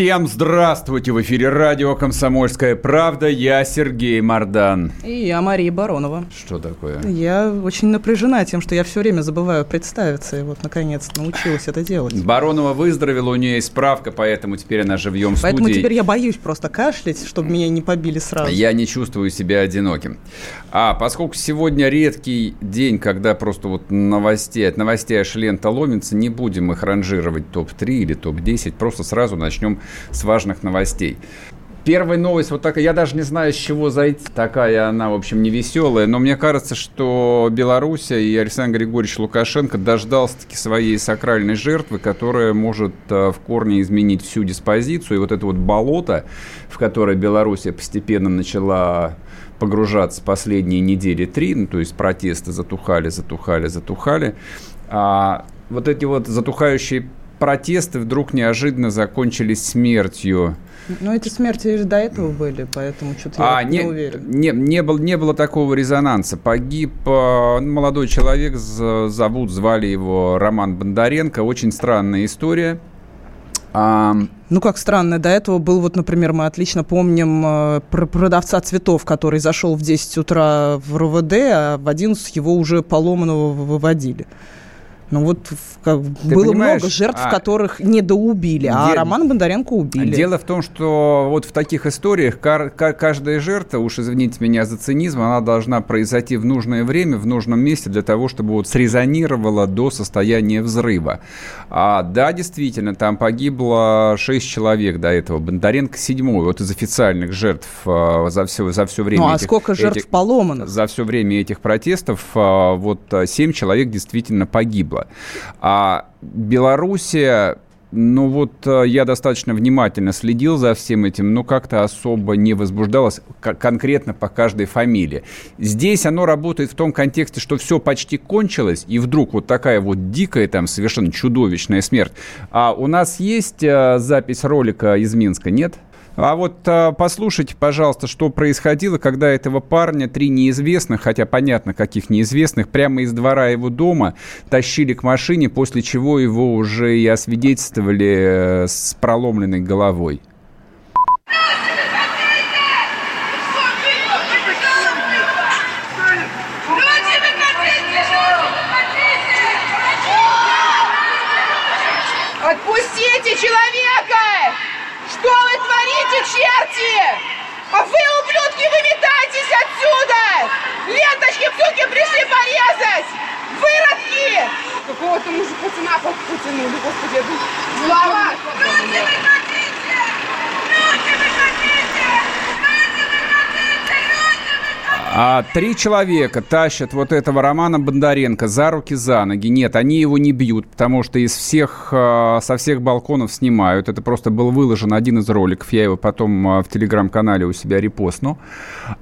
Всем здравствуйте! В эфире радио «Комсомольская правда». Я Сергей Мардан. И я Мария Баронова. Что такое? Я очень напряжена тем, что я все время забываю представиться. И вот, наконец, научилась это делать. Баронова выздоровела, у нее есть справка, поэтому теперь она живьем в Поэтому студии. теперь я боюсь просто кашлять, чтобы меня не побили сразу. Я не чувствую себя одиноким. А поскольку сегодня редкий день, когда просто вот новостей, от новостей аж лента ломится, не будем их ранжировать топ-3 или топ-10, просто сразу начнем с важных новостей. Первая новость вот такая, я даже не знаю, с чего зайти. Такая она, в общем, не веселая, но мне кажется, что Белоруссия и Александр Григорьевич Лукашенко дождался-таки своей сакральной жертвы, которая может э, в корне изменить всю диспозицию. И вот это вот болото, в которое Белоруссия постепенно начала погружаться последние недели три, ну, то есть протесты затухали, затухали, затухали. А вот эти вот затухающие протесты вдруг неожиданно закончились смертью. Но эти смерти же до этого были, поэтому что-то я А, не, не, уверен. не, не, было, не было такого резонанса. Погиб э, молодой человек, зовут, звали его Роман Бондаренко. Очень странная история. А, Ну, как странно, до этого был вот, например, мы отлично помним э, про продавца цветов, который зашел в 10 утра в РОВД, а в 11 его уже поломанного выводили. Ну вот как, было понимаешь, много жертв, а- которых недоубили, а Де- Романа Бондаренко убили. Дело в том, что вот в таких историях каждая жертва, уж извините меня за цинизм, она должна произойти в нужное время, в нужном месте для того, чтобы вот срезонировала до состояния взрыва. А, да, действительно, там погибло 6 человек до этого. Бондаренко седьмой, вот из официальных жертв а, за все, за все время ну а этих- сколько жертв этих- поломанных? за все время этих протестов а, вот а, семь человек действительно погибло. А Белоруссия, ну вот а, я достаточно внимательно следил за всем этим, но как-то особо не возбуждалась к- конкретно по каждой фамилии. Здесь оно работает в том контексте, что все почти кончилось, и вдруг вот такая вот дикая там совершенно чудовищная смерть. А у нас есть а, запись ролика из Минска, нет? А вот а, послушайте, пожалуйста, что происходило, когда этого парня три неизвестных, хотя понятно, каких неизвестных, прямо из двора его дома тащили к машине, после чего его уже и освидетельствовали э, с проломленной головой. Люди, выходите! Отпустите человека! Что вы творите, черти? А вы, ублюдки, выметайтесь отсюда! Суки пришли порезать! Выродки! Какого-то мужика пацана потянули, господи, я думаю, Слава! Люди, выходите! Люди, выходите! Люди, выходите! Люди, выходите! А три человека тащат вот этого Романа Бондаренко за руки, за ноги. Нет, они его не бьют, потому что из всех, э, со всех балконов снимают. Это просто был выложен один из роликов. Я его потом э, в телеграм-канале у себя репостну.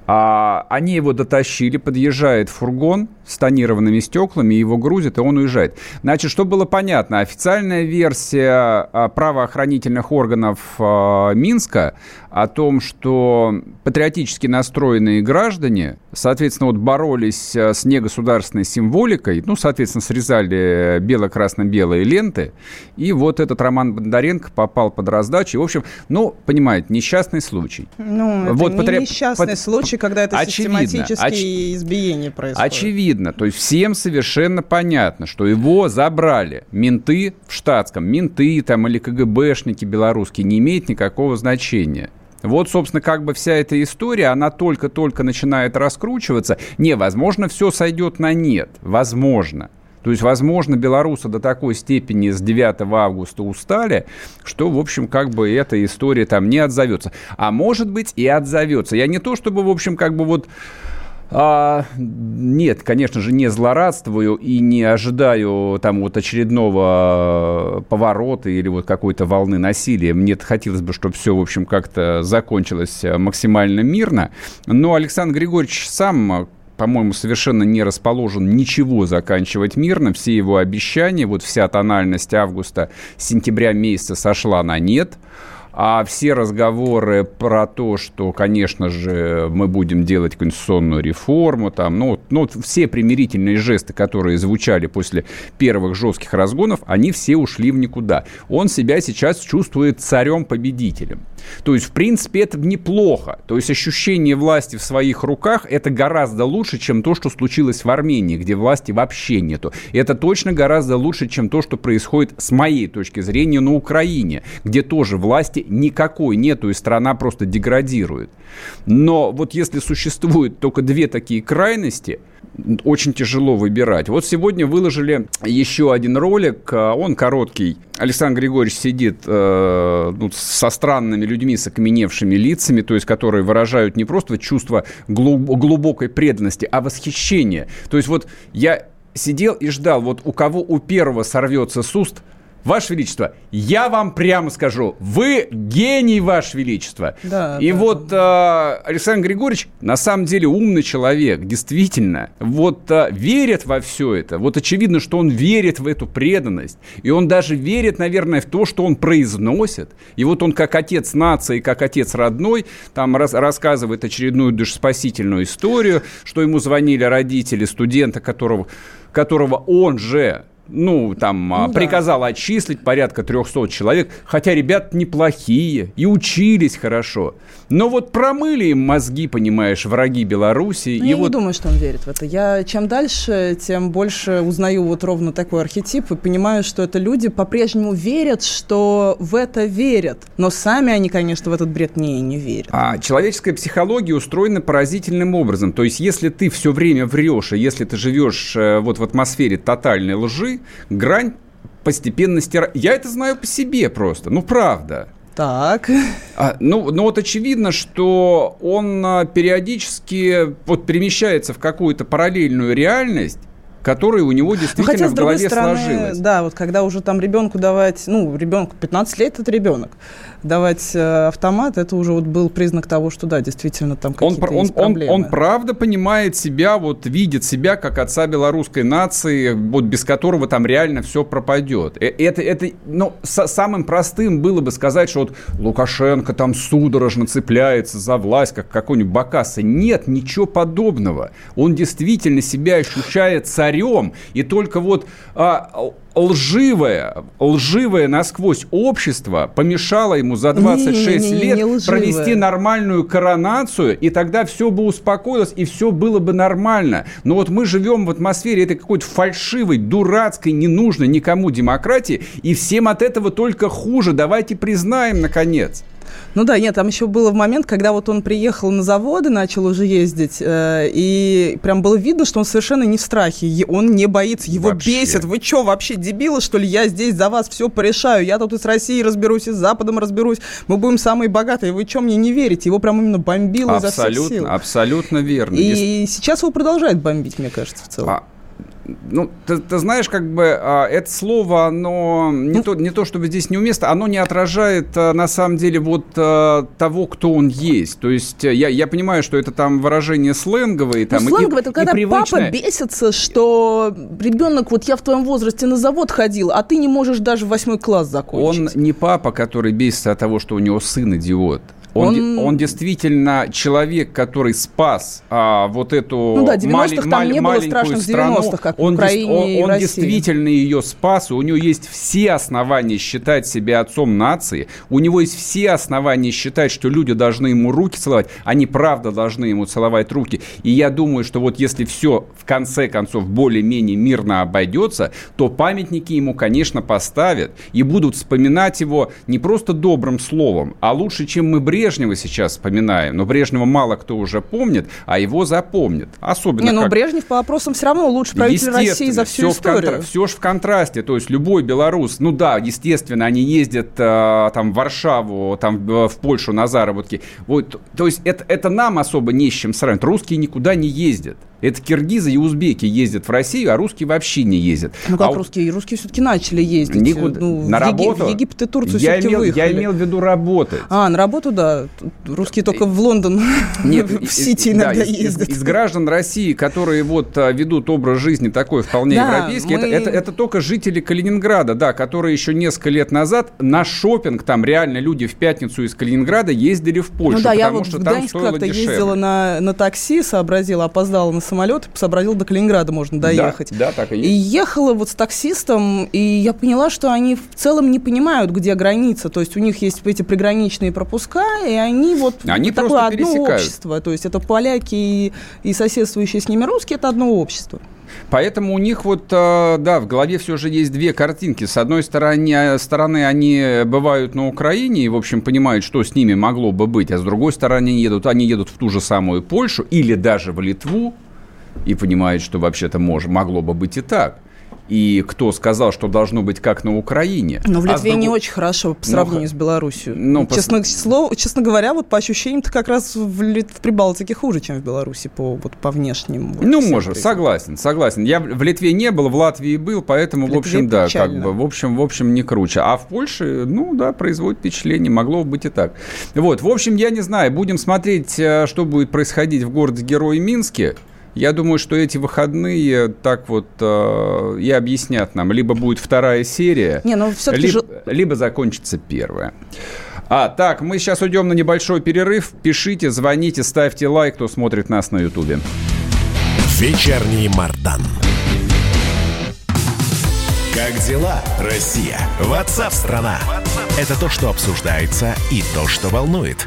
А, они его дотащили, подъезжает фургон с тонированными стеклами, его грузят, и он уезжает. Значит, что было понятно? Официальная версия э, правоохранительных органов Минска о том, что патриотически настроенные граждане, соответственно, вот боролись э, с негосударственной символикой, ну, соответственно, срезали бело-красно-белые ленты, и вот этот Роман Бондаренко попал под раздачу. В общем, ну, понимаете, несчастный случай. Ну, это Вот не патри- несчастный пат- случай, когда это Очевидно, систематические избиения происходят. Очевидно, то есть всем совершенно понятно, что его забрали менты в штатском, менты там или КГБшники белорусские, не имеет никакого значения. Вот, собственно, как бы вся эта история, она только-только начинает раскручиваться. Не, возможно, все сойдет на нет. Возможно. То есть, возможно, белорусы до такой степени с 9 августа устали, что, в общем, как бы эта история там не отзовется. А может быть и отзовется. Я не то, чтобы, в общем, как бы вот А, нет, конечно же, не злорадствую и не ожидаю там вот очередного поворота или вот какой-то волны насилия. Мне хотелось бы, чтобы все, в общем, как-то закончилось максимально мирно. Но Александр Григорьевич сам по-моему, совершенно не расположен ничего заканчивать мирно. Все его обещания, вот вся тональность августа, сентября месяца сошла на нет. А все разговоры про то, что, конечно же, мы будем делать конституционную реформу, там, ну, ну, все примирительные жесты, которые звучали после первых жестких разгонов, они все ушли в никуда. Он себя сейчас чувствует царем-победителем. То есть, в принципе, это неплохо. То есть, ощущение власти в своих руках – это гораздо лучше, чем то, что случилось в Армении, где власти вообще нету. Это точно гораздо лучше, чем то, что происходит, с моей точки зрения, на Украине, где тоже власти никакой нету, и страна просто деградирует. Но вот если существует только две такие крайности, очень тяжело выбирать. Вот сегодня выложили еще один ролик, а, он короткий. Александр Григорьевич сидит э, ну, со странными людьми, с окаменевшими лицами, то есть которые выражают не просто чувство глубокой преданности, а восхищение. То есть вот я сидел и ждал, вот у кого у первого сорвется с уст – Ваше Величество, я вам прямо скажу, вы гений, Ваше Величество. Да, и да, вот. Э, Александр Григорьевич на самом деле умный человек, действительно. Вот э, верит во все это. Вот очевидно, что он верит в эту преданность. И он даже верит, наверное, в то, что он произносит. И вот он как отец нации, как отец родной, там рас рассказывает очередную душеспасительную историю, что ему звонили родители студента, которого, которого он же ну, там, ну, приказал да. отчислить порядка 300 человек, хотя ребят неплохие и учились хорошо. Но вот промыли им мозги, понимаешь, враги Беларуси. Ну, и я вот... не думаю, что он верит в это. Я чем дальше, тем больше узнаю вот ровно такой архетип и понимаю, что это люди по-прежнему верят, что в это верят. Но сами они, конечно, в этот бред не, не верят. А человеческая психология устроена поразительным образом. То есть, если ты все время врешь, и если ты живешь э, вот в атмосфере тотальной лжи, грань постепенно стирает. Я это знаю по себе просто, ну правда. Так. А, ну, ну вот очевидно, что он а, периодически вот перемещается в какую-то параллельную реальность, которая у него ну, действительно хотя, в голове стороны, сложилась. Да, вот когда уже там ребенку давать, ну, ребенку 15 лет, это ребенок давать э, автомат, это уже вот был признак того, что да, действительно там какие-то он, есть он, проблемы. Он, он правда понимает себя, вот видит себя как отца белорусской нации, вот без которого там реально все пропадет. Э, это, это ну, самым простым было бы сказать, что вот Лукашенко там судорожно цепляется за власть, как какой-нибудь Бакаса. Нет, ничего подобного. Он действительно себя ощущает царем, и только вот а, лживое, лживое насквозь общество помешало ему за 26 не, не, не, лет не провести нормальную коронацию, и тогда все бы успокоилось, и все было бы нормально. Но вот мы живем в атмосфере этой какой-то фальшивой, дурацкой, ненужной никому демократии, и всем от этого только хуже. Давайте признаем, наконец. Ну да, нет, там еще был момент, когда вот он приехал на заводы, начал уже ездить, э, и прям было видно, что он совершенно не в страхе, он не боится, его вообще. бесит. Вы что, вообще дебилы, что ли? Я здесь за вас все порешаю, я тут и с Россией разберусь, и с Западом разберусь, мы будем самые богатые. Вы что, мне не верите? Его прям именно бомбило абсолютно, изо всех сил. Абсолютно верно. И Если... сейчас его продолжает бомбить, мне кажется, в целом. А ну, ты, ты знаешь, как бы а, это слово, оно не, ну, то, не то, чтобы здесь неуместно, оно не отражает а, на самом деле вот а, того, кто он есть. То есть э, я, я понимаю, что это там выражение сленговое. Там, ну, сленговое, это когда привычное. папа бесится, что ребенок, вот я в твоем возрасте на завод ходил, а ты не можешь даже восьмой класс закончить. Он не папа, который бесится от того, что у него сын идиот. Он, он... он действительно человек, который спас а, вот эту ну да, 90-х мали, там мали, не было страшных страну. 90-х, как он, в Украине он, и он действительно ее спас, у него есть все основания считать себя отцом нации, у него есть все основания считать, что люди должны ему руки целовать, они правда должны ему целовать руки. И я думаю, что вот если все в конце концов более-менее мирно обойдется, то памятники ему, конечно, поставят и будут вспоминать его не просто добрым словом, а лучше, чем мы бред Брежнева сейчас вспоминаем, но Брежнева мало кто уже помнит, а его запомнит. Особенно Не, ну как... Брежнев по вопросам все равно лучше правитель России за всю все историю. В контра... Все же в контрасте, то есть любой белорус, ну да, естественно, они ездят э, там в Варшаву, там в Польшу на заработки. Вот, то есть это, это нам особо не с чем сравнивать. Русские никуда не ездят. Это киргизы и узбеки ездят в Россию, а русские вообще не ездят. Ну как а русские? Русские все-таки начали ездить. Никуда. Ну, на в работу? в Египет и Турцию я все-таки имел, выехали. Я имел в виду работать. А, на работу, да. Русские только в Лондон, Нет, в Сити иногда из, ездят. Из, из граждан России, которые вот а, ведут образ жизни такой вполне Да, европейский, мы... это, это, это только жители Калининграда, да, которые еще несколько лет назад на шопинг, там реально люди в пятницу из Калининграда ездили в Польшу, Ну да, я потому вот что в там стоило как-то дешевле. ездила на, на такси, сообразила, опоздала на самолет, сообразила, до Калининграда можно доехать. Да, да, так и И есть. ехала вот с таксистом, и я поняла, что они в целом не понимают, где граница. То есть у них есть эти приграничные пропуска, и они вот Они такое одно пересекают. общество. То есть это поляки и, и соседствующие с ними русские, это одно общество. Поэтому у них вот, э, да, в голове все же есть две картинки. С одной стороны, стороны, они бывают на Украине и, в общем, понимают, что с ними могло бы быть, а с другой стороны, они едут, они едут в ту же самую Польшу или даже в Литву и понимают, что вообще-то мож, могло бы быть и так. И кто сказал, что должно быть как на Украине? Но в А Литве не другой- очень хорошо по Ну, сравнению х- с Белоруссией. ну, пос- честно, слово, честно говоря, вот по ощущениям-то как раз в, Лит- в Прибалтике хуже, чем в Беларуси по, вот, по внешним. вот, Ну, может, признакам. согласен, согласен. Я в в Литве не был, в Латвии был, поэтому, в Литве общем, да, как печально. бы, в общем, в общем, не круче. А в Польше, ну, да, производит впечатление, могло бы быть и так. Вот, в общем, я не знаю, будем смотреть, э, что будет происходить в городе-герое Минске. Я думаю, что эти выходные так вот э, и объяснят нам. Либо будет вторая серия, Не, ну либо, же... либо закончится первая. А, так, мы сейчас уйдем на небольшой перерыв. Пишите, звоните, ставьте лайк, кто смотрит нас на Ютубе. Вечерний Мардан. Как дела, Россия? Ватсап-страна! Это то, что обсуждается и то, что волнует.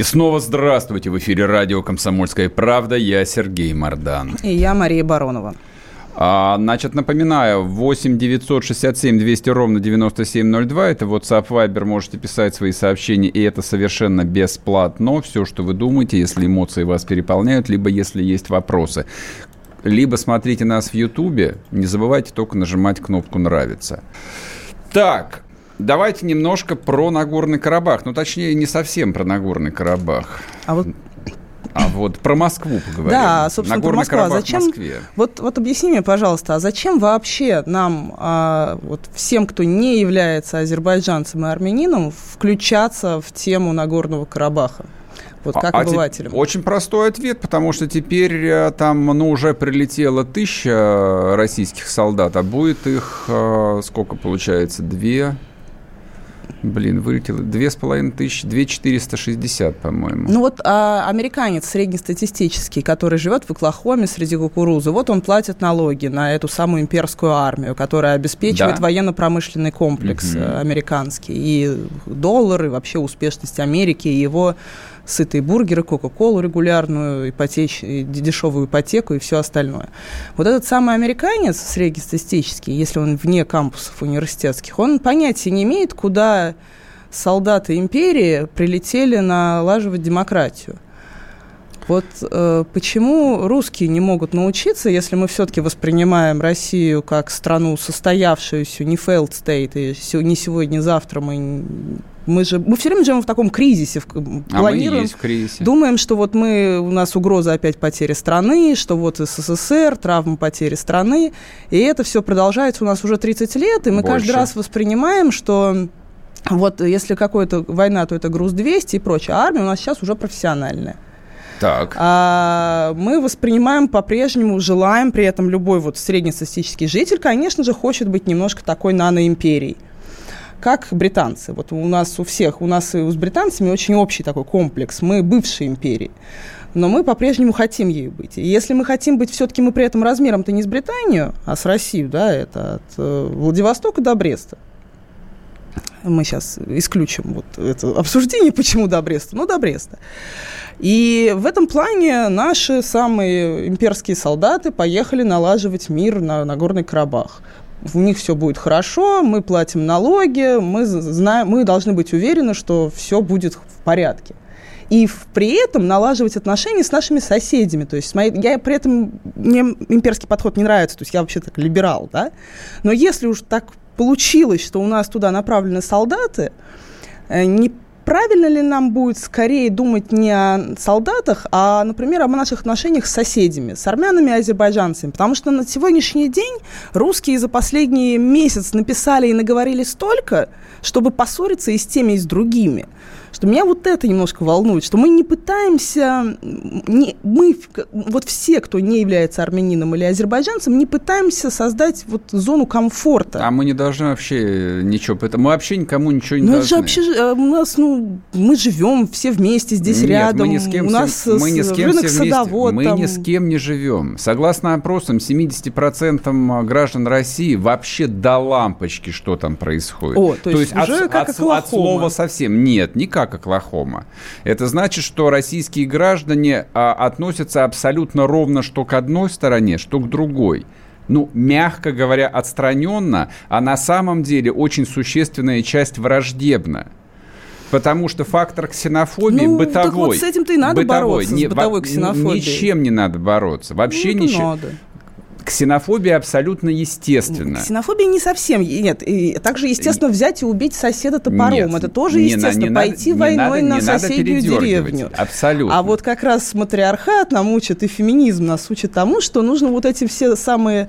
И снова здравствуйте. В эфире радио «Комсомольская правда». Я Сергей Мордан. И я Мария Баронова. А, значит, напоминаю, 8 967 200 ровно 9702. Это WhatsApp Viber. Можете писать свои сообщения, и это совершенно бесплатно. Все, что вы думаете, если эмоции вас переполняют, либо если есть вопросы. Либо смотрите нас в Ютубе. Не забывайте только нажимать кнопку «Нравится». Так, давайте немножко про Нагорный Карабах. Ну, точнее, не совсем про Нагорный Карабах. А вот А вот про Москву поговорим. Да, собственно, про Нагорный Москву. А зачем-. Вот, вот объясни мне, пожалуйста, а зачем вообще нам, а, вот всем, кто не является азербайджанцем и армянином, включаться в тему Нагорного Карабаха? Вот как А- а те- обывателям. Очень простой ответ, потому что теперь э, там, ну, уже прилетело тысяча российских солдат, а будет их, э, сколько получается, две... Блин, вылетело две с половиной тысячи, две четыреста шестьдесят, по-моему. Ну вот а, американец среднестатистический, который живет в Оклахоме среди кукурузы, вот он платит налоги на эту самую имперскую армию, которая обеспечивает Да. военно-промышленный комплекс э, американский. И доллары, вообще успешность Америки, и его сытые бургеры, кока-колу регулярную, ипотеч... дешевую ипотеку и все остальное. Вот этот самый американец среднестатистический, если он вне кампусов университетских, он понятия не имеет, куда солдаты империи прилетели налаживать демократию. Вот э, почему русские не могут научиться, если мы все-таки воспринимаем Россию как страну состоявшуюся, не failed state, и не сегодня, не завтра мы... Мы же мы все время живем в таком кризисе, в, а мы планируем, есть в кризисе. Думаем, что вот мы, у нас угроза опять потери страны, что вот СССР, травма потери страны, и это все продолжается у нас уже 30 лет, и мы Больше. каждый раз воспринимаем, что вот если какая-то война, то это груз 200 и прочее, а армия у нас сейчас уже профессиональная. Так, А мы воспринимаем по-прежнему, желаем, при этом любой вот среднестатистический житель, конечно же, хочет быть немножко такой наноимперией как британцы. Вот у нас у всех, у нас и с британцами очень общий такой комплекс. Мы бывшие империи. Но мы по-прежнему хотим ею быть. И если мы хотим быть все-таки мы при этом размером-то не с Британию, а с Россией, да, это от э, Владивостока до Бреста. Мы сейчас исключим вот это обсуждение, почему до Бреста. Ну, до Бреста. И в этом плане наши самые имперские солдаты поехали налаживать мир на Нагорный Карабах у них все будет хорошо, мы платим налоги, мы, знаем, мы должны быть уверены, что все будет в порядке. И при этом налаживать отношения с нашими соседями. То есть я при этом, мне имперский подход не нравится, то есть я вообще так либерал, да. Но если уж так получилось, что у нас туда направлены солдаты, э, не правильно ли нам будет скорее думать не о солдатах, а, например, о наших отношениях с соседями, с армянами и азербайджанцами? Потому что на сегодняшний день русские за последний месяц написали и наговорили столько, чтобы поссориться и с теми, и с другими что меня вот это немножко волнует, что мы не пытаемся, не, мы, вот все, кто не является армянином или азербайджанцем, не пытаемся создать вот зону комфорта. А мы не должны вообще ничего, мы вообще никому ничего не ну, должны. Это же вообще, э, у нас, ну, мы живем все вместе здесь Нет, рядом, мы ни с кем, у нас мы ни с кем рынок все садовод. Мы ни с кем не живем. Согласно опросам, 70% граждан России вообще до лампочки, что там происходит. О, то, то есть, есть уже от, как от, от слова совсем. Нет, никак как Оклахома. Это значит, что российские граждане а, относятся абсолютно ровно что к одной стороне, что к другой ну, мягко говоря, отстраненно, а на самом деле очень существенная часть враждебна. Потому что фактор ксенофобии ну, бытовой. Так вот с этим-то и надо бытовой, бороться, не, с бытовой ксенофобией. Ничем не надо бороться. Вообще ну, ничем. Надо. Ксенофобия абсолютно естественна. Ксенофобия не совсем. Нет, и также естественно взять и убить соседа топором. Нет, Это тоже не естественно. Не Пойти надо, войной не надо, на соседнюю деревню. Абсолютно. А вот как раз матриархат нам учит и феминизм нас учит тому, что нужно вот эти все самые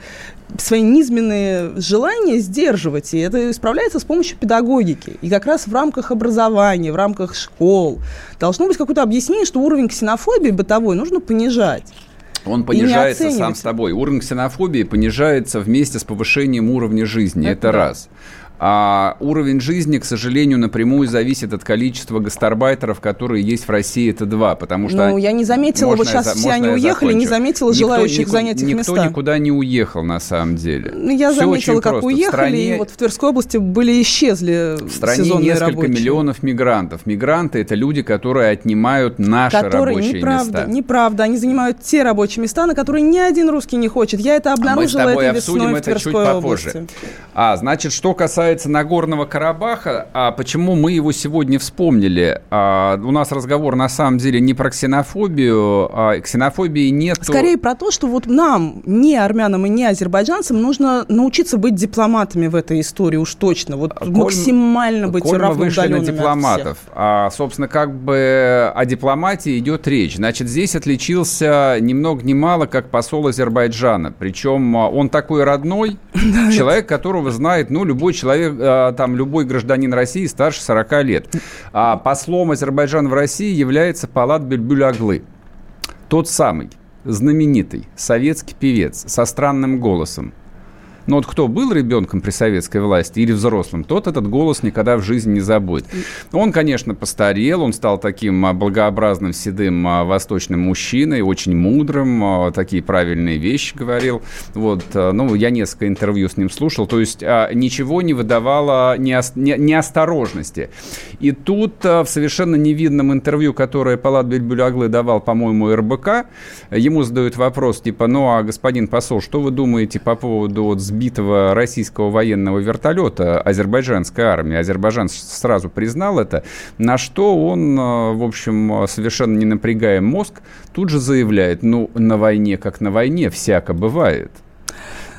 свои низменные желания сдерживать. И это исправляется с помощью педагогики. И как раз в рамках образования, в рамках школ должно быть какое-то объяснение, что уровень ксенофобии бытовой нужно понижать. Он понижается сам с тобой. Уровень ксенофобии понижается вместе с повышением уровня жизни. Это, Это да. раз. А уровень жизни, к сожалению, напрямую зависит от количества гастарбайтеров, которые есть в России. Это два, потому что... Ну, я не заметила, вот сейчас все они уехали, не заметила желающих никто, занять их никто места. Никто никуда не уехал, на самом деле. Ну, я все заметила, как просто. уехали, стране... и вот в Тверской области были исчезли В стране несколько рабочие. миллионов мигрантов. Мигранты – это люди, которые отнимают наши которые, рабочие неправда, места. Неправда, они занимают те рабочие места, на которые ни один русский не хочет. Я это обнаружила а мы с тобой этой весной в Тверской это чуть попозже. области. А, значит, что касается Нагорного Карабаха, а почему мы его сегодня вспомнили? А, у нас разговор на самом деле не про ксенофобию, а ксенофобии нет. Скорее про то, что вот нам, не армянам и не азербайджанцам, нужно научиться быть дипломатами в этой истории уж точно. Вот коль, максимально быть коль мы вышли на дипломатов, а, собственно, как бы о дипломатии идет речь. Значит, здесь отличился ни много ни мало как посол Азербайджана. Причем а, он такой родной, человек, которого знает, ну, любой человек, а, там, любой гражданин России старше 40 лет. А послом Азербайджана в России является Палат Бельбюляглы. Тот самый знаменитый советский певец со странным голосом, но вот кто был ребенком при советской власти или взрослым, тот этот голос никогда в жизни не забудет. Он, конечно, постарел, он стал таким а, благообразным, седым а, восточным мужчиной, очень мудрым, а, такие правильные вещи говорил. Вот, ну, я несколько интервью с ним слушал, то есть ничего не выдавало неосторожности. И тут в совершенно невидном интервью, которое Палат Бельбюляглы давал, по-моему, РБК, ему задают вопрос, типа, ну, а господин посол, что вы думаете по поводу вот сбитого российского военного вертолета азербайджанской армии. Азербайджан сразу признал это, на что он, э, в общем, совершенно не напрягая мозг, тут же заявляет, ну, на войне как на войне, всяко бывает.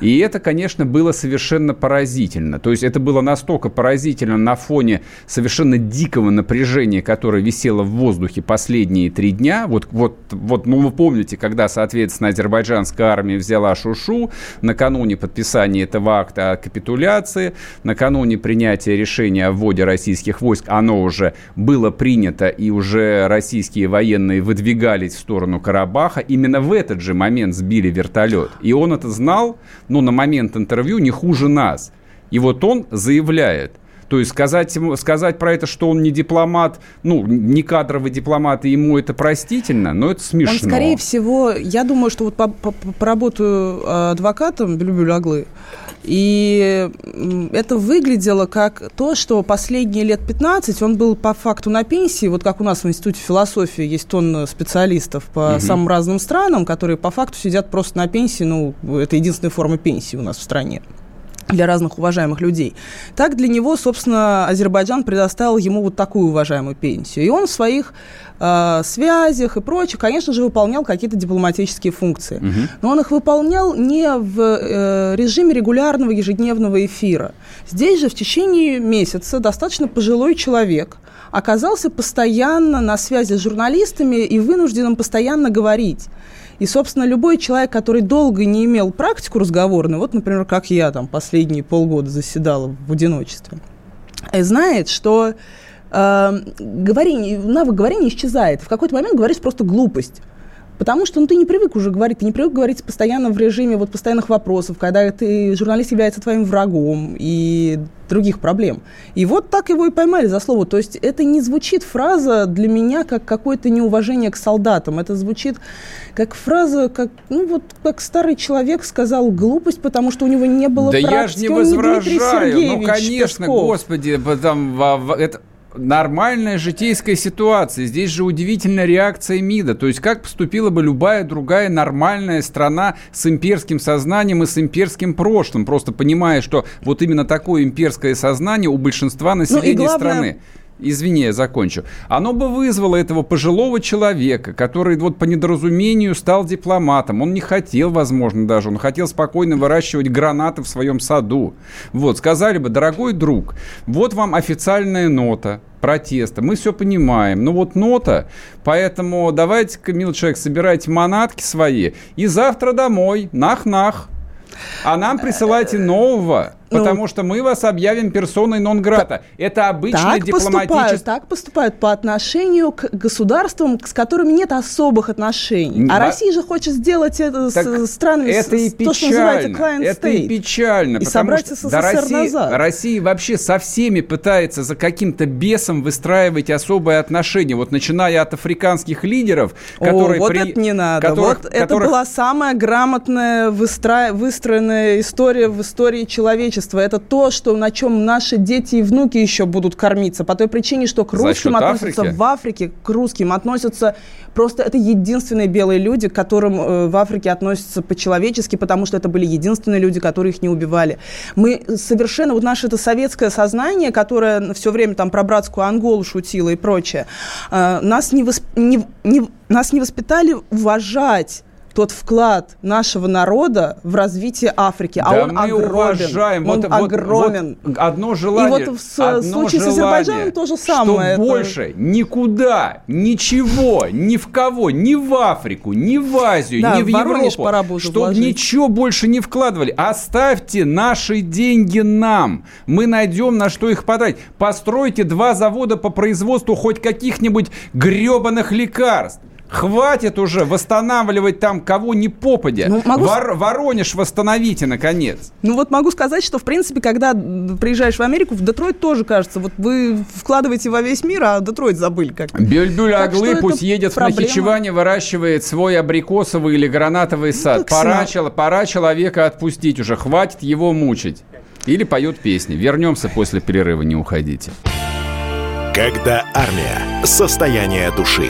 И это, конечно, было совершенно поразительно. То есть это было настолько поразительно на фоне совершенно дикого напряжения, которое висело в воздухе последние три дня. Вот, вот, вот ну, вы помните, когда, соответственно, азербайджанская армия взяла Шушу, накануне подписания этого акта о капитуляции, накануне принятия решения о вводе российских войск, оно уже было принято, и уже российские военные выдвигались в сторону Карабаха. Именно в этот же момент сбили вертолет. И он это знал, ну, на момент интервью не хуже нас. И вот он заявляет, То есть сказать, сказать про это, что он не дипломат, ну, не кадровый дипломат, и ему это простительно, но это смешно. Он, скорее всего, я думаю, что вот по, по, поработаю э, адвокатом, люблю ляглы, и это выглядело как то, что последние лет 15 он был по факту на пенсии. Вот как у нас в Институте философии есть тонна специалистов по угу. самым разным странам, которые по факту сидят просто на пенсии. Ну, это единственная форма пенсии у нас в стране для разных уважаемых людей. Так для него, собственно, Азербайджан предоставил ему вот такую уважаемую пенсию. И он в своих э, связях и прочее, конечно же, выполнял какие-то дипломатические функции. Угу. Но он их выполнял не в э, режиме регулярного ежедневного эфира. Здесь же в течение месяца достаточно пожилой человек оказался постоянно на связи с журналистами и вынужденным постоянно говорить. И, собственно, любой человек, который долго не имел практику разговорную, вот, например, как я там последние полгода заседала в одиночестве, э, знает, что э, говорение, навык говорения исчезает. В какой-то момент говоришь просто глупость. Потому что ну, ты не привык уже говорить, ты не привык говорить постоянно в режиме вот, постоянных вопросов, когда ты, журналист является твоим врагом и других проблем. И вот так его и поймали за слово. То есть это не звучит фраза для меня как какое-то неуважение к солдатам. Это звучит как фраза, как, ну вот, как старый человек сказал глупость, потому что у него не было да практики. Да я же не возражаю. Ну, конечно, Песков. господи, там, это нормальная житейская ситуация. Здесь же удивительная реакция МИДа. То есть как поступила бы любая другая нормальная страна с имперским сознанием и с имперским прошлым, просто понимая, что вот именно такое имперское сознание у большинства населения ну, главное... страны извини, я закончу, оно бы вызвало этого пожилого человека, который вот по недоразумению стал дипломатом. Он не хотел, возможно, даже, он хотел спокойно выращивать гранаты в своем саду. Вот, сказали бы, дорогой друг, вот вам официальная нота, протеста. Мы все понимаем. Ну вот нота, поэтому давайте-ка, милый человек, собирайте манатки свои и завтра домой, нах-нах. А нам присылайте нового ну, потому что мы вас объявим персоной нон-грата. Это обычный так дипломатический... Поступают, так поступают по отношению к государствам, с которыми нет особых отношений. А, а Россия же хочет сделать это так с странами, это и печально. то, что называется client Это state. и печально. И собрать СССР да, Россия, назад. Россия вообще со всеми пытается за каким-то бесом выстраивать особые отношения. Вот начиная от африканских лидеров, которые... О, вот при... это не надо. Которых, вот которых... это была самая грамотная выстра... выстроенная история в истории человечества общества, это то, что, на чем наши дети и внуки еще будут кормиться. По той причине, что к русским относятся Африки? в Африке, к русским относятся просто это единственные белые люди, к которым э, в Африке относятся по-человечески, потому что это были единственные люди, которые их не убивали. Мы совершенно, вот наше это советское сознание, которое все время там про братскую Анголу шутило и прочее, э, нас не, восп... не, не, нас не воспитали уважать тот вклад нашего народа в развитие Африки. А да а он мы огромен. Уважаем. Он вот, огромен. Вот, одно желание. И вот в одно случае желание, с Азербайджаном то же самое. Что это... больше никуда, ничего, ни в кого, ни в Африку, ни в Азию, да, ни в, в Европу, чтобы ничего больше не вкладывали. Оставьте наши деньги нам. Мы найдем на что их потратить. Постройте два завода по производству хоть каких-нибудь гребаных лекарств. Хватит уже восстанавливать там кого ни попадя. Ну, могу... Вор- Воронеж восстановите, наконец. Ну вот могу сказать, что, в принципе, когда приезжаешь в Америку, в Детройт тоже кажется, вот вы вкладываете во весь мир, а Детройт забыли как. Бюль-бюль оглы пусть едет проблема. в Нахичеване, выращивает свой абрикосовый или гранатовый ну, сад. Ну, пора, чел- пора человека отпустить уже, хватит его мучить. Или поет песни. Вернемся после перерыва, не уходите. Когда армия. Состояние души.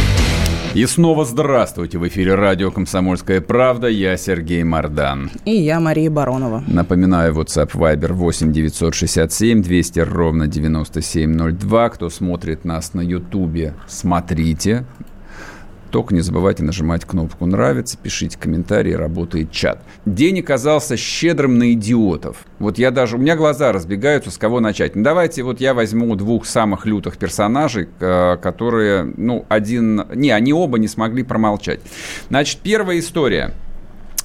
И снова здравствуйте. В эфире радио «Комсомольская правда». Я Сергей Мордан. И я Мария Баронова. Напоминаю, WhatsApp Viber 8 967 200 ровно 9702. Кто смотрит нас на Ютубе, смотрите. Только не забывайте нажимать кнопку «Нравится», пишите комментарии, работает чат. День оказался щедрым на идиотов. Вот я даже... У меня глаза разбегаются, с кого начать. Ну, давайте вот я возьму двух самых лютых персонажей, э, которые, ну, один... Не, они оба не смогли промолчать. Значит, первая история –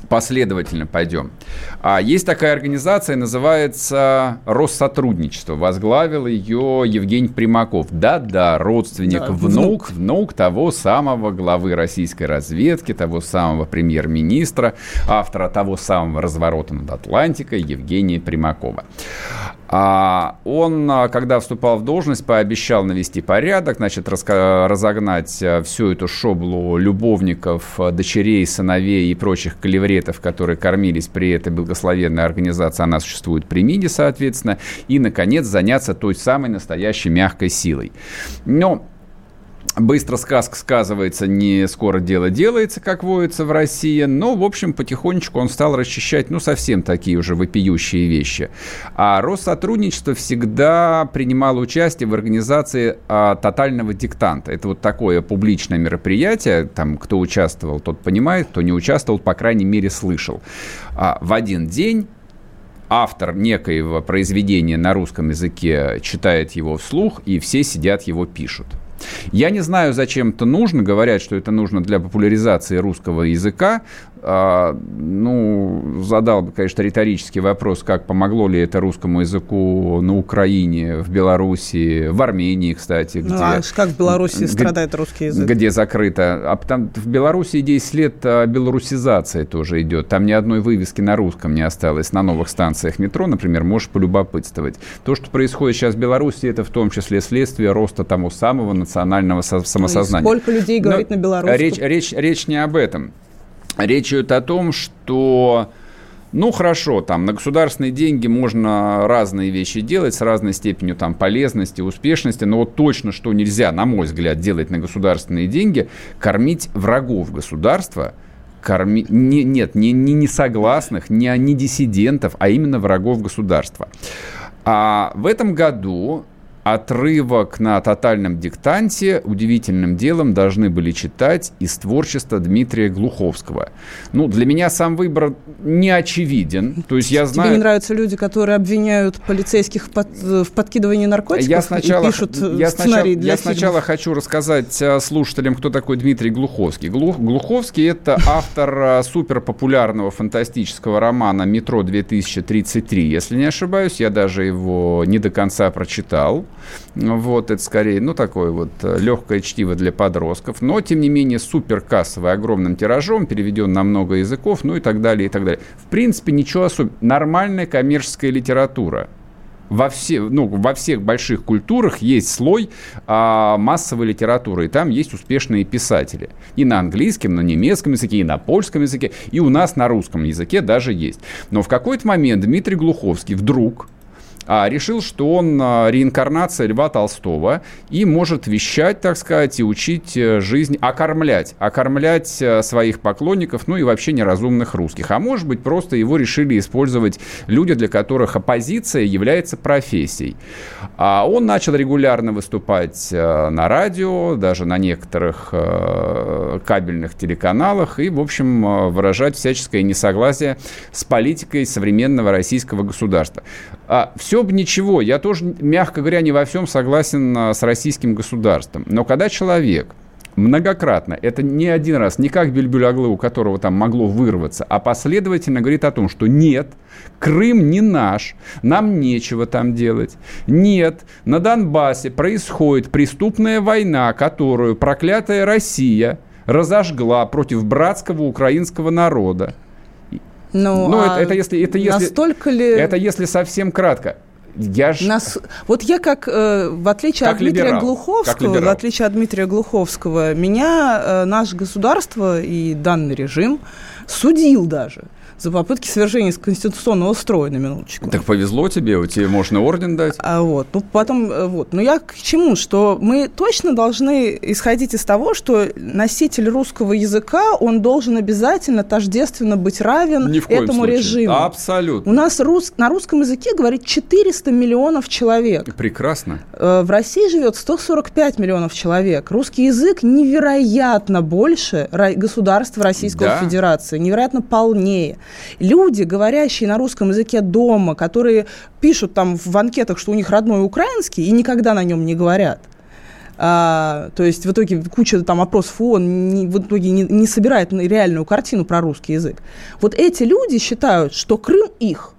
последовательно пойдем. А есть такая организация, называется Россотрудничество. Возглавил ее Евгений Примаков. Да-да, родственник, да, внук, внук того самого главы российской разведки, того самого премьер-министра, автора того самого разворота над Атлантикой Евгения Примакова. А он, а, когда вступал в должность, пообещал навести порядок, значит, разогнать а, всю эту шоблу любовников, а, дочерей, сыновей и прочих клевретов, которые кормились при этой благословенной организации, она существует при МИДе, соответственно, и, наконец, заняться той самой настоящей мягкой силой. Но Быстро сказка сказывается, не скоро дело делается, как воится в России, но, в общем, потихонечку он стал расчищать, ну, совсем такие уже вопиющие вещи. А Россотрудничество всегда принимало участие в организации а, тотального диктанта. Это вот такое публичное мероприятие, там, кто участвовал, тот понимает, кто не участвовал, по крайней мере, слышал. А, в один день автор некоего произведения на русском языке читает его вслух, и все сидят его пишут. Я не знаю, зачем это нужно. Говорят, что это нужно для популяризации русского языка. А, ну, задал бы, конечно, риторический вопрос, как помогло ли это русскому языку на Украине, в Беларуси, в Армении, кстати. Ну, где, а как в Беларуси где, страдает русский язык? Где закрыто. А там в Беларуси 10 лет а, белорусизация тоже идет. Там ни одной вывески на русском не осталось. На новых станциях метро, например, можешь полюбопытствовать. То, что происходит сейчас в Беларуси, это в том числе следствие роста того самого национального самосознания. Ну, сколько людей говорит Но на белорусском? Речь, речь, речь не об этом. Речь идет о том, что... Ну, хорошо, там на государственные деньги можно разные вещи делать с разной степенью там полезности, успешности, но вот точно, что нельзя, на мой взгляд, делать на государственные деньги, кормить врагов государства, корми... не, нет, не, не несогласных, не, не диссидентов, а именно врагов государства. А в этом году отрывок на тотальном диктанте удивительным делом должны были читать из творчества Дмитрия Глуховского. Ну, для меня сам выбор не очевиден. То есть я знаю... Тебе не нравятся люди, которые обвиняют полицейских под, в подкидывании наркотиков я сначала, и пишут я сценарий сначала, для Я фильмов? сначала хочу рассказать э, слушателям, кто такой Дмитрий Глуховский. Глух, Глуховский – это автор э, суперпопулярного фантастического романа «Метро-2033». Если не ошибаюсь, я даже его не до конца прочитал. Вот, это скорее, ну, такое вот э, легкое чтиво для подростков. Но, тем не менее, супер кассовый, огромным тиражом, переведен на много языков, ну и так далее, и так далее. В принципе, ничего особенного. Нормальная коммерческая литература во, все, ну, во всех больших культурах есть слой а, массовой литературы, и там есть успешные писатели. И на английском, на немецком языке, и на польском языке, и у нас на русском языке даже есть. Но в какой-то момент Дмитрий Глуховский вдруг а, решил, что он а, реинкарнация Льва Толстого и может вещать, так сказать, и учить э, жизнь, окормлять, окормлять э, своих поклонников, ну и вообще неразумных русских. А может быть, просто его решили использовать люди, для которых оппозиция является профессией. А он начал регулярно выступать э, на радио, даже на некоторых кабельных телеканалах и, в общем, выражать всяческое несогласие с политикой современного российского государства. А, все бы ничего, я тоже, мягко говоря, не во всем согласен а, с российским государством. Но когда человек многократно, это не один раз, не как Бельбюляглы, у которого там могло вырваться, а последовательно говорит о том, что нет, Крым не наш, нам нечего там делать. Нет, на Донбассе происходит преступная война, которую проклятая Россия разожгла против братского украинского народа. Ну, ну а это, это если, это если, настолько ли... Это если совсем кратко. Я ж... Нас... Вот я как, э, в отличие как от Дмитрия либерал. Глуховского, в отличие от Дмитрия Глуховского, меня э, наше государство и данный режим судил даже за попытки свержения конституционного строя, на минуточку. Так повезло тебе, у тебя можно орден дать. А вот, ну потом, э, вот. Но я к чему? Что мы точно должны исходить из того, что носитель русского языка, он должен обязательно тождественно быть равен Ни в коем этому случае. режиму. Абсолютно. У нас рус... на русском языке говорит 400 миллионов человек. Прекрасно. Э, В России живет 145 миллионов человек. Русский язык невероятно больше государства Российской Да. Федерации, невероятно полнее. Люди, говорящие на русском языке дома, которые пишут там в анкетах, что у них родной украинский, и никогда на нем не говорят. А, то есть в итоге куча там опросов ООН не- в итоге не, не собирает реальную картину про русский язык. Вот эти люди считают, что Крым их.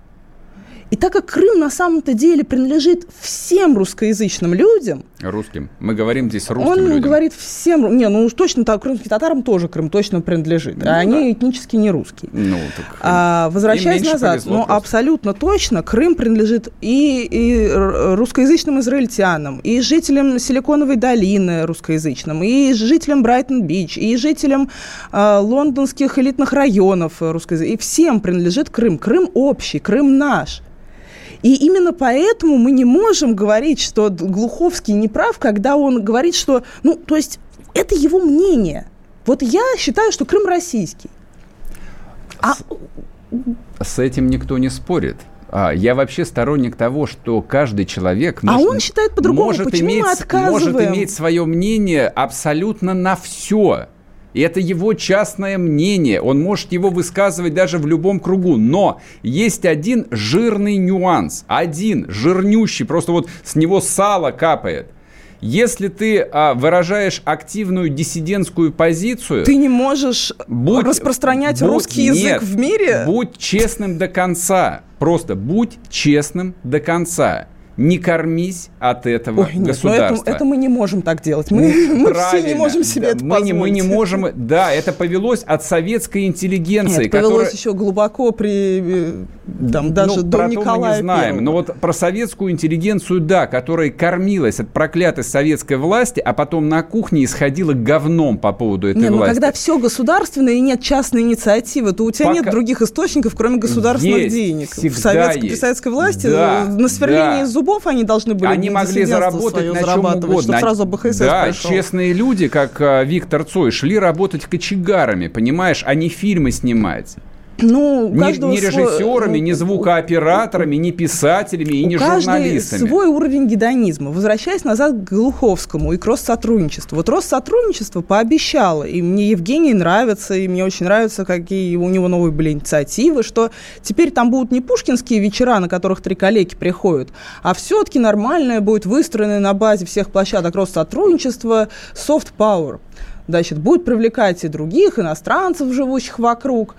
И так как Крым на самом-то деле принадлежит всем русскоязычным людям, Русским. Мы говорим здесь русским он людям. говорит всем, не, ну уж точно так, крымским татарам тоже Крым точно принадлежит, а они этнически не русские. Ну, так... А, возвращаясь назад, повезло ну просто. абсолютно точно Крым принадлежит и, и русскоязычным израильтянам, и жителям Силиконовой долины русскоязычным, и жителям Брайтон-Бич, и жителям а, лондонских элитных районов русскоязычным. И всем принадлежит Крым. Крым общий, Крым наш. И именно поэтому мы не можем говорить, что Глуховский не прав, когда он говорит, что, ну, то есть это его мнение. Вот я считаю, что Крым российский. А С этим никто не спорит. А, я вообще сторонник того, что каждый человек А может, он считает по-другому. может Почему мы иметь, отказываем? может иметь свое мнение абсолютно на все. И это его частное мнение. Он может его высказывать даже в любом кругу. Но есть один жирный нюанс. Один жирнющий. Просто вот с него сало капает. Если ты а, выражаешь активную диссидентскую позицию... Ты не можешь Будь- распространять будь- русский язык нет, в мире? Будь честным до конца. Просто будь честным до конца. Не кормись от этого Ой, нет, но государства. это, это мы не можем так делать. Мы, мы все не можем себе Да, это мы не, мы не позволить. можем. Да, это повелось от советской интеллигенции, Нет, повелось которая- еще глубоко при э, там, даже ну, до про Николая мы не знаем. Первого. Но вот про советскую интеллигенцию, да, которая кормилась от проклятой советской власти, а потом на кухне исходила говном по поводу этой Не, ну власти. когда все государственное и нет частной инициативы, то у тебя Пока- нет других источников, кроме государственных Есть, денег. В советской, при есть. советской власти Да, на сверление да. Зубов они должны были Они могли заработать на чем угодно. сразу БХСС да, пришел. честные люди, как а, Виктор Цой, шли работать кочегарами, понимаешь, а не фильмы снимать. Ну, Не, каждого не свой- режиссерами, ну, не звукооператорами, не писателями и У не каждой журналистами. свой уровень гедонизма. Возвращаясь назад к Глуховскому и к Россотрудничеству. Вот Россотрудничество пообещало, и мне Евгений нравится, и мне очень нравится, какие у него новые были инициативы, что теперь там будут не пушкинские вечера, на которых три коллеги приходят, а все-таки нормальное будет выстроено на базе всех площадок Россотрудничества soft power. Значит, будет привлекать и других иностранцев, живущих вокруг.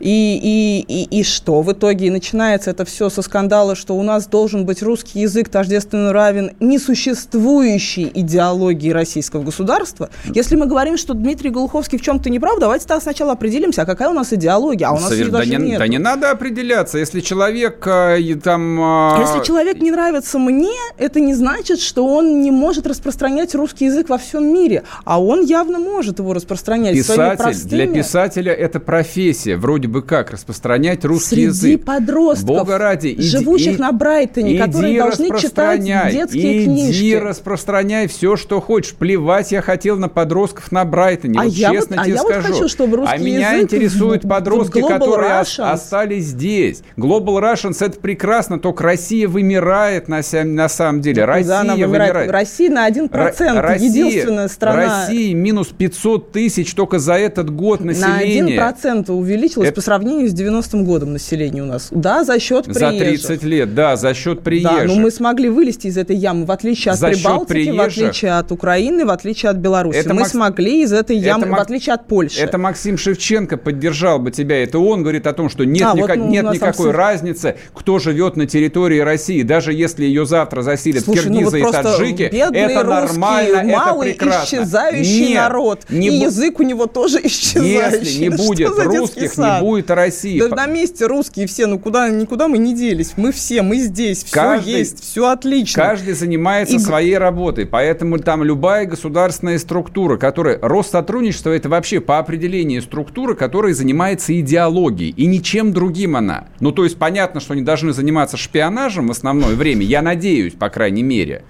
И, и, и, и что в итоге? И начинается это все со скандала, что у нас должен быть русский язык тождественно равен несуществующей идеологии российского государства. Если мы говорим, что Дмитрий Голуховский в чем-то не прав, давайте тогда сначала определимся, а какая у нас идеология, а у нас Совер- ее да, даже не, нет. да не надо определяться. Если человек и там... а, Если человек не нравится мне, это не значит, что он не может распространять русский язык во всем мире. А он явно может его распространять Писатель, простыми... для писателя это профессия, вроде бы как, распространять русский Среди язык. подростков, Бога ради, иди- живущих и- на Брайтоне, которые иди должны читать детские иди книжки. распространяй все, что хочешь. Плевать я хотел на подростков на Брайтоне. А вот я честно вот- а тебе я вот скажу. хочу, чтобы русский а меня язык интересуют в- в подростки, Global которые Russians. остались здесь. Global Russians это прекрасно, только Россия вымирает на, на самом деле. Россия она вымирает? вымирает. Россия на 1%, Ро- Россия- единственная страна. России минус 500 тысяч только за этот год на населения. 1% увеличилось Это- по сравнению с 90-м годом население у нас. Да, за счет За приезжих. 30 лет, да, за счет Да, приезжих. но мы смогли вылезти из этой ямы, в отличие от За Прибалтики, в приезжих. отличие от Украины, в отличие от Беларуси. Это мы Макс- смогли из этой ямы, Мак- в отличие от Польши. Это Максим Шевченко поддержал бы тебя. Это он говорит о том, что нет, А, вот, ника- ну, нет никакой все- разницы, кто живет на территории России. Даже если ее завтра заселят Слушай, ну киргизы вот и таджики, это нормально, малый это прекрасно. исчезающий нет, народ. Вот. Не и бу... язык у него тоже исчезающий. Если не будет русских, не будет России. Да на месте русские все, ну куда, никуда мы не делись. Мы все, мы здесь, все каждый, есть, все отлично. Каждый занимается и... своей работой, поэтому там любая государственная структура, которая... Россотрудничество это вообще по определению структура, которая занимается идеологией, и ничем другим она. Ну, то есть понятно, что они должны заниматься шпионажем в основное время, я надеюсь, по крайней мере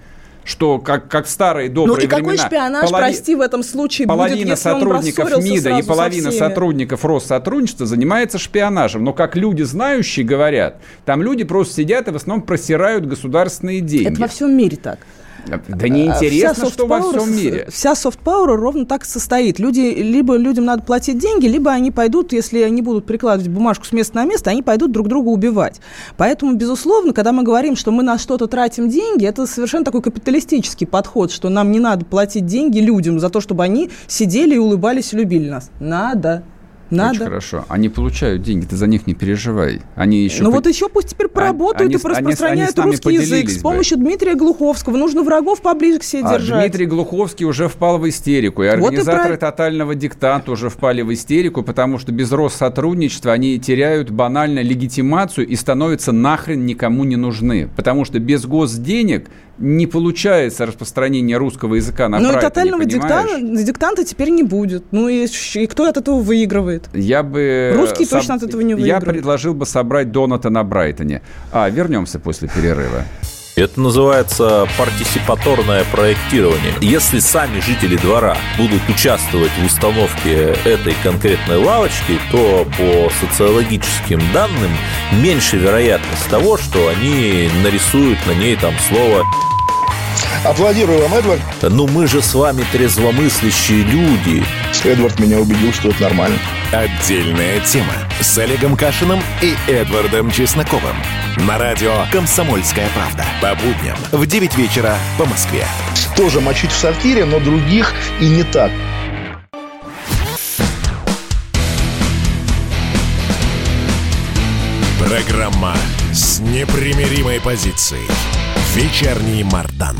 что как, как в старые добрые ну, и времена... какой шпионаж, полови... прости, в этом случае половина будет, если сотрудников МИДа и половина сотрудников Россотрудничества занимается шпионажем. Но как люди знающие говорят, там люди просто сидят и в основном просирают государственные деньги. Это во всем мире так. Да неинтересно, что во всем мире. Вся power ровно так состоит. Люди, либо людям надо платить деньги, либо они пойдут, если они будут прикладывать бумажку с места на место, они пойдут друг друга убивать. Поэтому, безусловно, когда мы говорим, что мы на что-то тратим деньги, это совершенно такой капиталистический подход, что нам не надо платить деньги людям за то, чтобы они сидели и улыбались и любили нас. Надо. Надо. Очень хорошо. Они получают деньги, ты за них не переживай. Они еще... Ну по... вот еще пусть теперь поработают они, и распространяют они, они русский язык с помощью бы. Дмитрия Глуховского. Нужно врагов поближе к себе а держать. Дмитрий Глуховский уже впал в истерику. И организаторы вот и про... тотального диктанта уже впали в истерику, потому что без Россотрудничества они теряют банально легитимацию и становятся нахрен никому не нужны. Потому что без госденег не получается распространение русского языка на Ну и тотального диктанта, диктанта теперь не будет. Ну и, и кто от этого выигрывает? Я бы... Русские соб... точно от этого не выигрывают. Я предложил бы собрать Доната на Брайтоне. А, вернемся после перерыва. Это называется партисипаторное проектирование. Если сами жители двора будут участвовать в установке этой конкретной лавочки, то по социологическим данным меньше вероятность того, что они нарисуют на ней там слово Аплодирую вам, Эдвард. Ну мы же с вами трезвомыслящие люди. Эдвард меня убедил, что это нормально. Отдельная тема с Олегом Кашиным и Эдвардом Чесноковым. На радио «Комсомольская правда». По будням в 9 вечера по Москве. Тоже мочить в сортире, но других и не так. Программа с непримиримой позицией. Вечерний Мардан.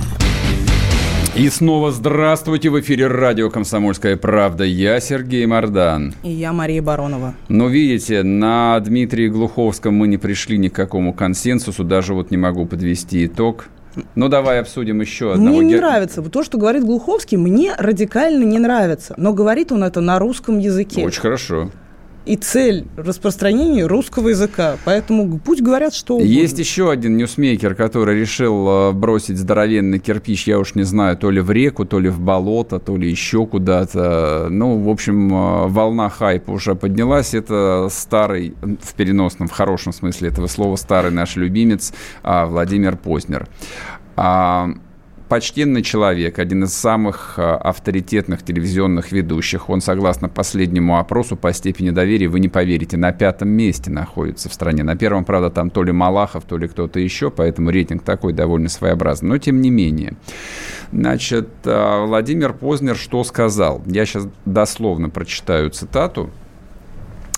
И снова здравствуйте в эфире радио «Комсомольская правда». Я Сергей Мордан. И я Мария Баронова. Но видите, на Дмитрии Глуховском мы не пришли ни к какому консенсусу, даже вот не могу подвести итог. Ну, давай обсудим еще одного. Мне не нравится. То, что говорит Глуховский, мне радикально не нравится. Но говорит он это на русском языке. Очень хорошо и цель распространения русского языка. Поэтому пусть говорят, что угодно. Есть еще один ньюсмейкер, который решил э, бросить здоровенный кирпич, я уж не знаю, то ли в реку, то ли в болото, то ли еще куда-то. Ну, в общем, э, волна хайпа уже поднялась. Это старый, в переносном, в хорошем смысле этого слова, старый наш любимец а, Владимир Познер. Почтенный человек, один из самых а, авторитетных телевизионных ведущих. Он, согласно последнему опросу по степени доверия, вы не поверите, на пятом месте находится в стране. На первом, правда, там то ли Малахов, то ли кто-то еще, поэтому рейтинг такой довольно своеобразный. Но тем не менее. Значит, а, Владимир Познер что сказал? Я сейчас дословно прочитаю цитату.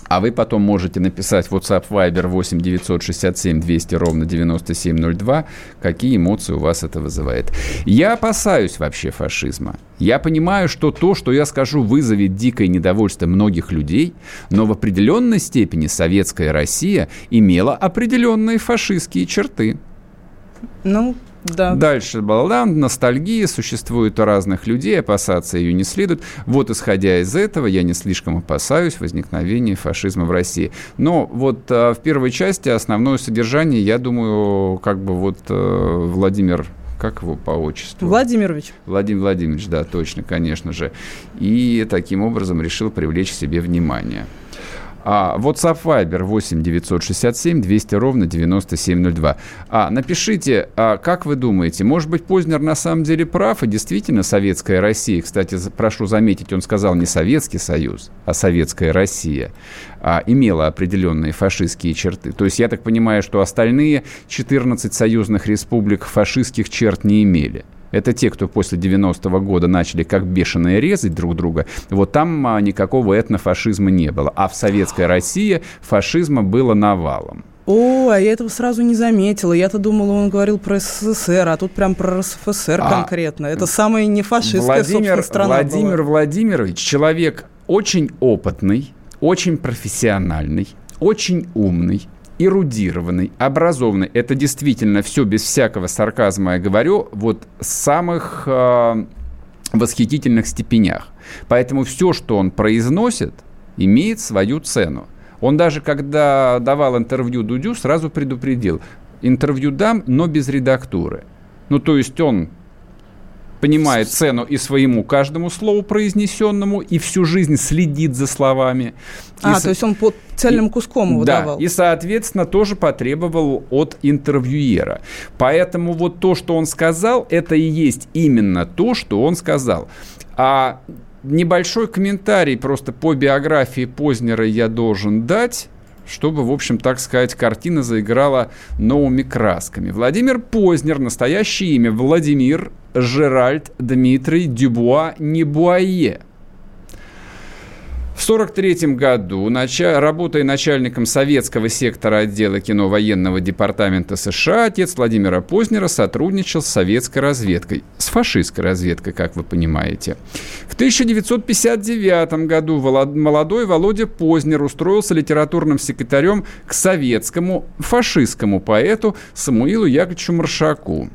А вы потом можете написать WhatsApp Viber 8 967 200 ровно 9702, какие эмоции у вас это вызывает. Я опасаюсь вообще фашизма. Я понимаю, что то, что я скажу, вызовет дикое недовольство многих людей, но в определенной степени советская Россия имела определенные фашистские черты. Ну, да. Дальше балалан, ностальгия, существует у разных людей, опасаться ее не следует. Вот исходя из этого, я не слишком опасаюсь возникновения фашизма в России. Но вот а, в первой части основное содержание, я думаю, как бы вот а, Владимир как его по отчеству? Владимирович. Владимир Владимирович, да, точно, конечно же. И таким образом решил привлечь к себе внимание. А, WhatsApp Viber 8 967 200 ровно 9702. А, напишите, а, как вы думаете, может быть, Познер на самом деле прав, и действительно Советская Россия, кстати, прошу заметить, он сказал не Советский Союз, а Советская Россия, а, имела определенные фашистские черты. То есть я так понимаю, что остальные 14 союзных республик фашистских черт не имели. Это те, кто после 90-го года начали как бешеные резать друг друга. Вот там а, никакого этнофашизма не было. А в советской России фашизма было навалом. О, а я этого сразу не заметила. Я-то думала, он говорил про СССР, а тут прям про РСФСР а, конкретно. Это самая не фашистская, Владимир, страна Владимир была. Владимирович, человек очень опытный, очень профессиональный, очень умный, эрудированный, образованный. Это действительно все без всякого сарказма я говорю, вот самых э, восхитительных степенях. Поэтому все, что он произносит, имеет свою цену. Он даже, когда давал интервью Дудю, сразу предупредил. Интервью дам, но без редактуры. Ну, то есть он понимает цену и своему каждому слову произнесенному, и всю жизнь следит за словами. А, и то есть он по цельным куском его да, давал. и, соответственно, тоже потребовал от интервьюера. Поэтому вот то, что он сказал, это и есть именно то, что он сказал. А небольшой комментарий просто по биографии Познера я должен дать чтобы, в общем, так сказать, картина заиграла новыми красками. Владимир Познер, настоящее имя Владимир Жеральд Дмитрий Дюбуа Небуае – в 1943 году, работая начальником советского сектора отдела кино военного департамента США, отец Владимира Познера сотрудничал с советской разведкой, с фашистской разведкой, как вы понимаете. В 1959 году молодой Володя Познер устроился литературным секретарем к советскому фашистскому поэту Самуилу Яковлевичу Маршаку.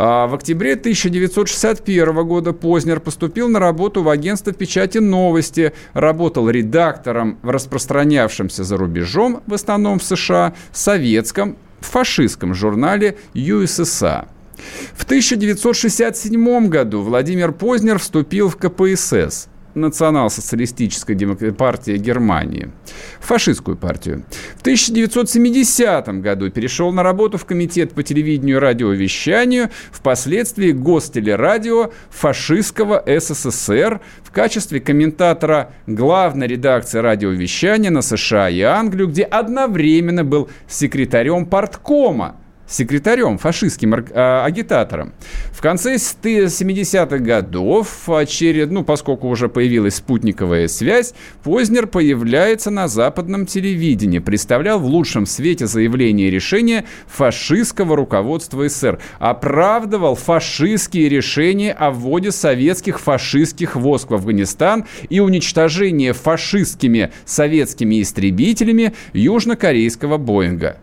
А в октябре 1961 года Познер поступил на работу в агентство печати «Новости», работал редактором в распространявшемся за рубежом, в основном в США, советском, фашистском журнале «ЮССА». В 1967 году Владимир Познер вступил в КПСС – национал-социалистической партии Германии, фашистскую партию. В 1970 году перешел на работу в Комитет по телевидению и радиовещанию, впоследствии Гостелерадио фашистского СССР в качестве комментатора главной редакции радиовещания на США и Англию, где одновременно был секретарем парткома секретарем, фашистским а, агитатором. В конце 70-х годов, через, ну, поскольку уже появилась спутниковая связь, Познер появляется на западном телевидении, представлял в лучшем свете заявление решения фашистского руководства СССР, оправдывал фашистские решения о вводе советских фашистских войск в Афганистан и уничтожение фашистскими советскими истребителями южнокорейского Боинга.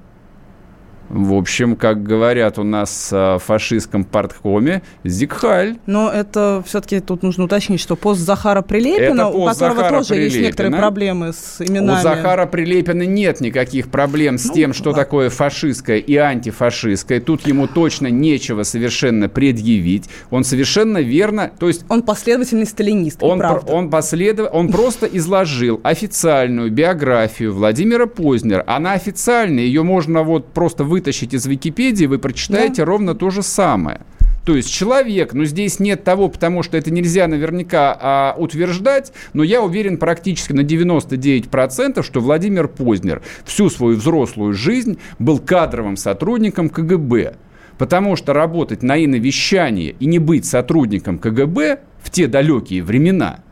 В общем, как говорят у нас в фашистском парткоме, Зигхаль. Но это все-таки тут нужно уточнить, что пост Захара Прилепина, у которого Захара тоже Прилепина. есть некоторые проблемы с именами. У Захара Прилепина нет никаких проблем с ну, тем, что да. такое фашистское и антифашистское. Тут ему точно нечего совершенно предъявить. Он совершенно верно... То есть он последовательный сталинист, он, правда. Он, последов... он просто изложил официальную биографию Владимира Познера. Она официальная, ее можно вот просто вы вытащить из Википедии, вы прочитаете да. ровно то же самое. То есть человек, но ну, здесь нет того, потому что это нельзя наверняка а, утверждать, но я уверен практически на 99%, что Владимир Познер всю свою взрослую жизнь был кадровым сотрудником КГБ. Потому что работать на иновещании и не быть сотрудником КГБ в те далекие времена –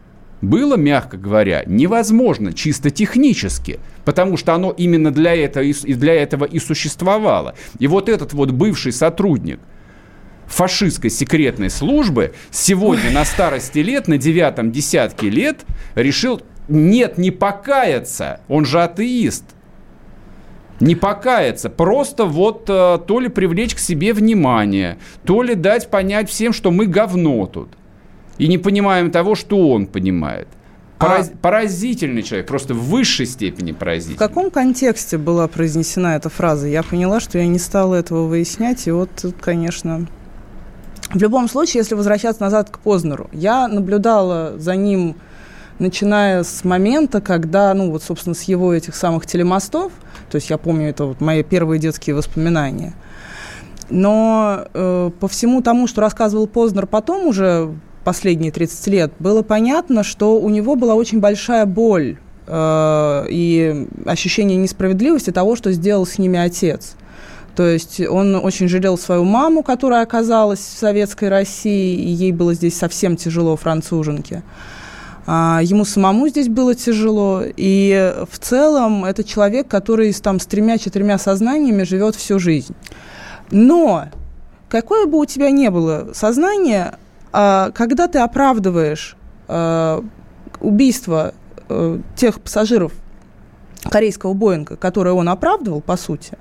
было, мягко говоря, невозможно чисто технически, потому что оно именно для этого, и, для этого и существовало. И вот этот вот бывший сотрудник фашистской секретной службы сегодня на старости лет, на девятом десятке лет, решил, нет, не покаяться, он же атеист, не покаяться, просто вот э, то ли привлечь к себе внимание, то ли дать понять всем, что мы говно тут и не понимаем того, что он понимает. Пораз... А... Поразительный человек, просто в высшей степени поразительный. В каком контексте была произнесена эта фраза? Я поняла, что я не стала этого выяснять, и вот, конечно... В любом случае, если возвращаться назад к Познеру, я наблюдала за ним, начиная с момента, когда, ну вот, собственно, с его этих самых телемостов, то есть я помню, это вот мои первые детские воспоминания, но э, по всему тому, что рассказывал Познер потом уже последние 30 лет, было понятно, что у него была очень большая боль э, и ощущение несправедливости того, что сделал с ними отец. То есть он очень жалел свою маму, которая оказалась в советской России, и ей было здесь совсем тяжело, француженке. А, ему самому здесь было тяжело, и в целом это человек, который там с тремя-четырьмя сознаниями живет всю жизнь. Но какое бы у тебя ни было сознание, когда ты оправдываешь а, убийство э, тех пассажиров корейского Боинга, которые он оправдывал, по сути,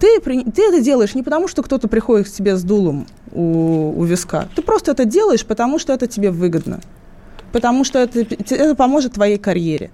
ты, ты это делаешь не потому, что кто-то приходит к тебе с дулом у, у виска. Ты просто это делаешь, потому что это тебе выгодно потому что это, это поможет твоей карьере.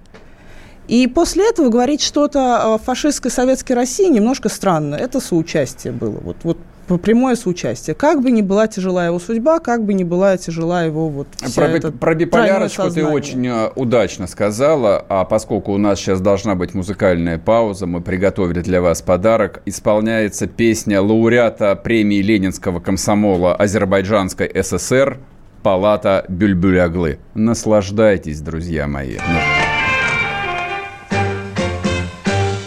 И после этого говорить что-то о фашистской советской России немножко странно. Это соучастие было. Вот, вот прямое соучастие. Как бы ни была тяжела его судьба, как бы ни была тяжела его вот вся про, эта про биполярочку ты очень э, удачно сказала, а поскольку у нас сейчас должна быть музыкальная пауза, мы приготовили для вас подарок. Исполняется песня лауреата премии Ленинского комсомола Азербайджанской ССР палата Бюльбюляглы. Наслаждайтесь, друзья мои.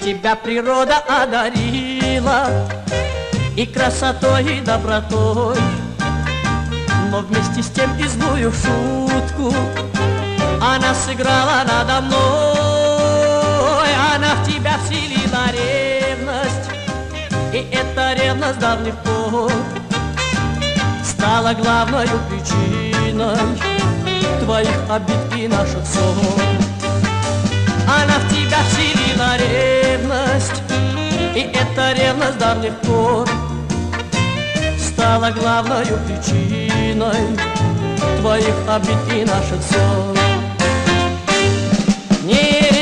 Тебя природа одарила и красотой, и добротой, но вместе с тем и злую шутку она сыграла надо мной. Она в тебя вселила ревность, и эта ревность давних пор стала главной причиной твоих обид и наших ссор. Она в тебя вселила ревность, и эта ревность давних пор стала главной причиной твоих обид и наших ссор. Не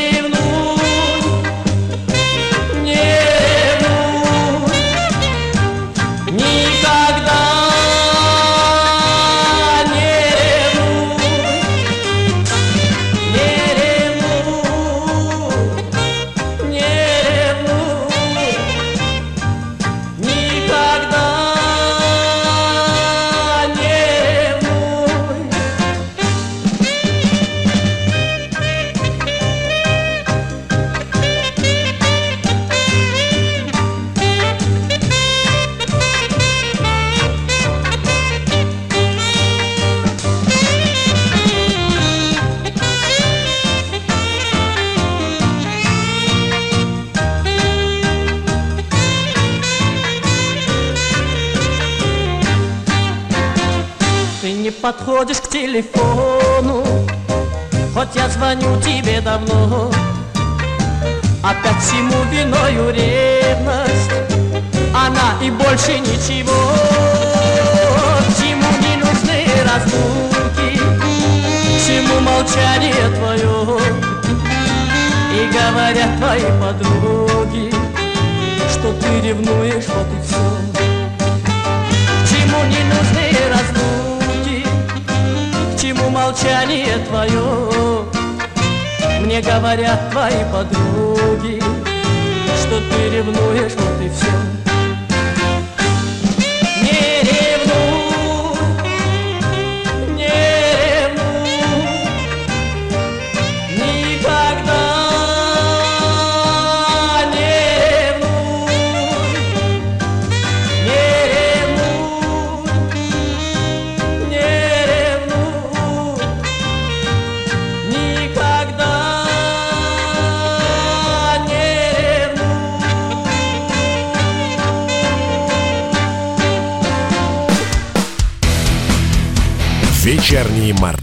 подходишь к телефону, хоть я звоню тебе давно. Опять всему виною ревность, она и больше ничего. Чему не нужны разлуки, чему молчание твое? И говорят твои подруги, что ты ревнуешь, вот и все. Молчание твое. Мне говорят твои подруги Что ты ревнуешь, вот и все Вечерний Мардан.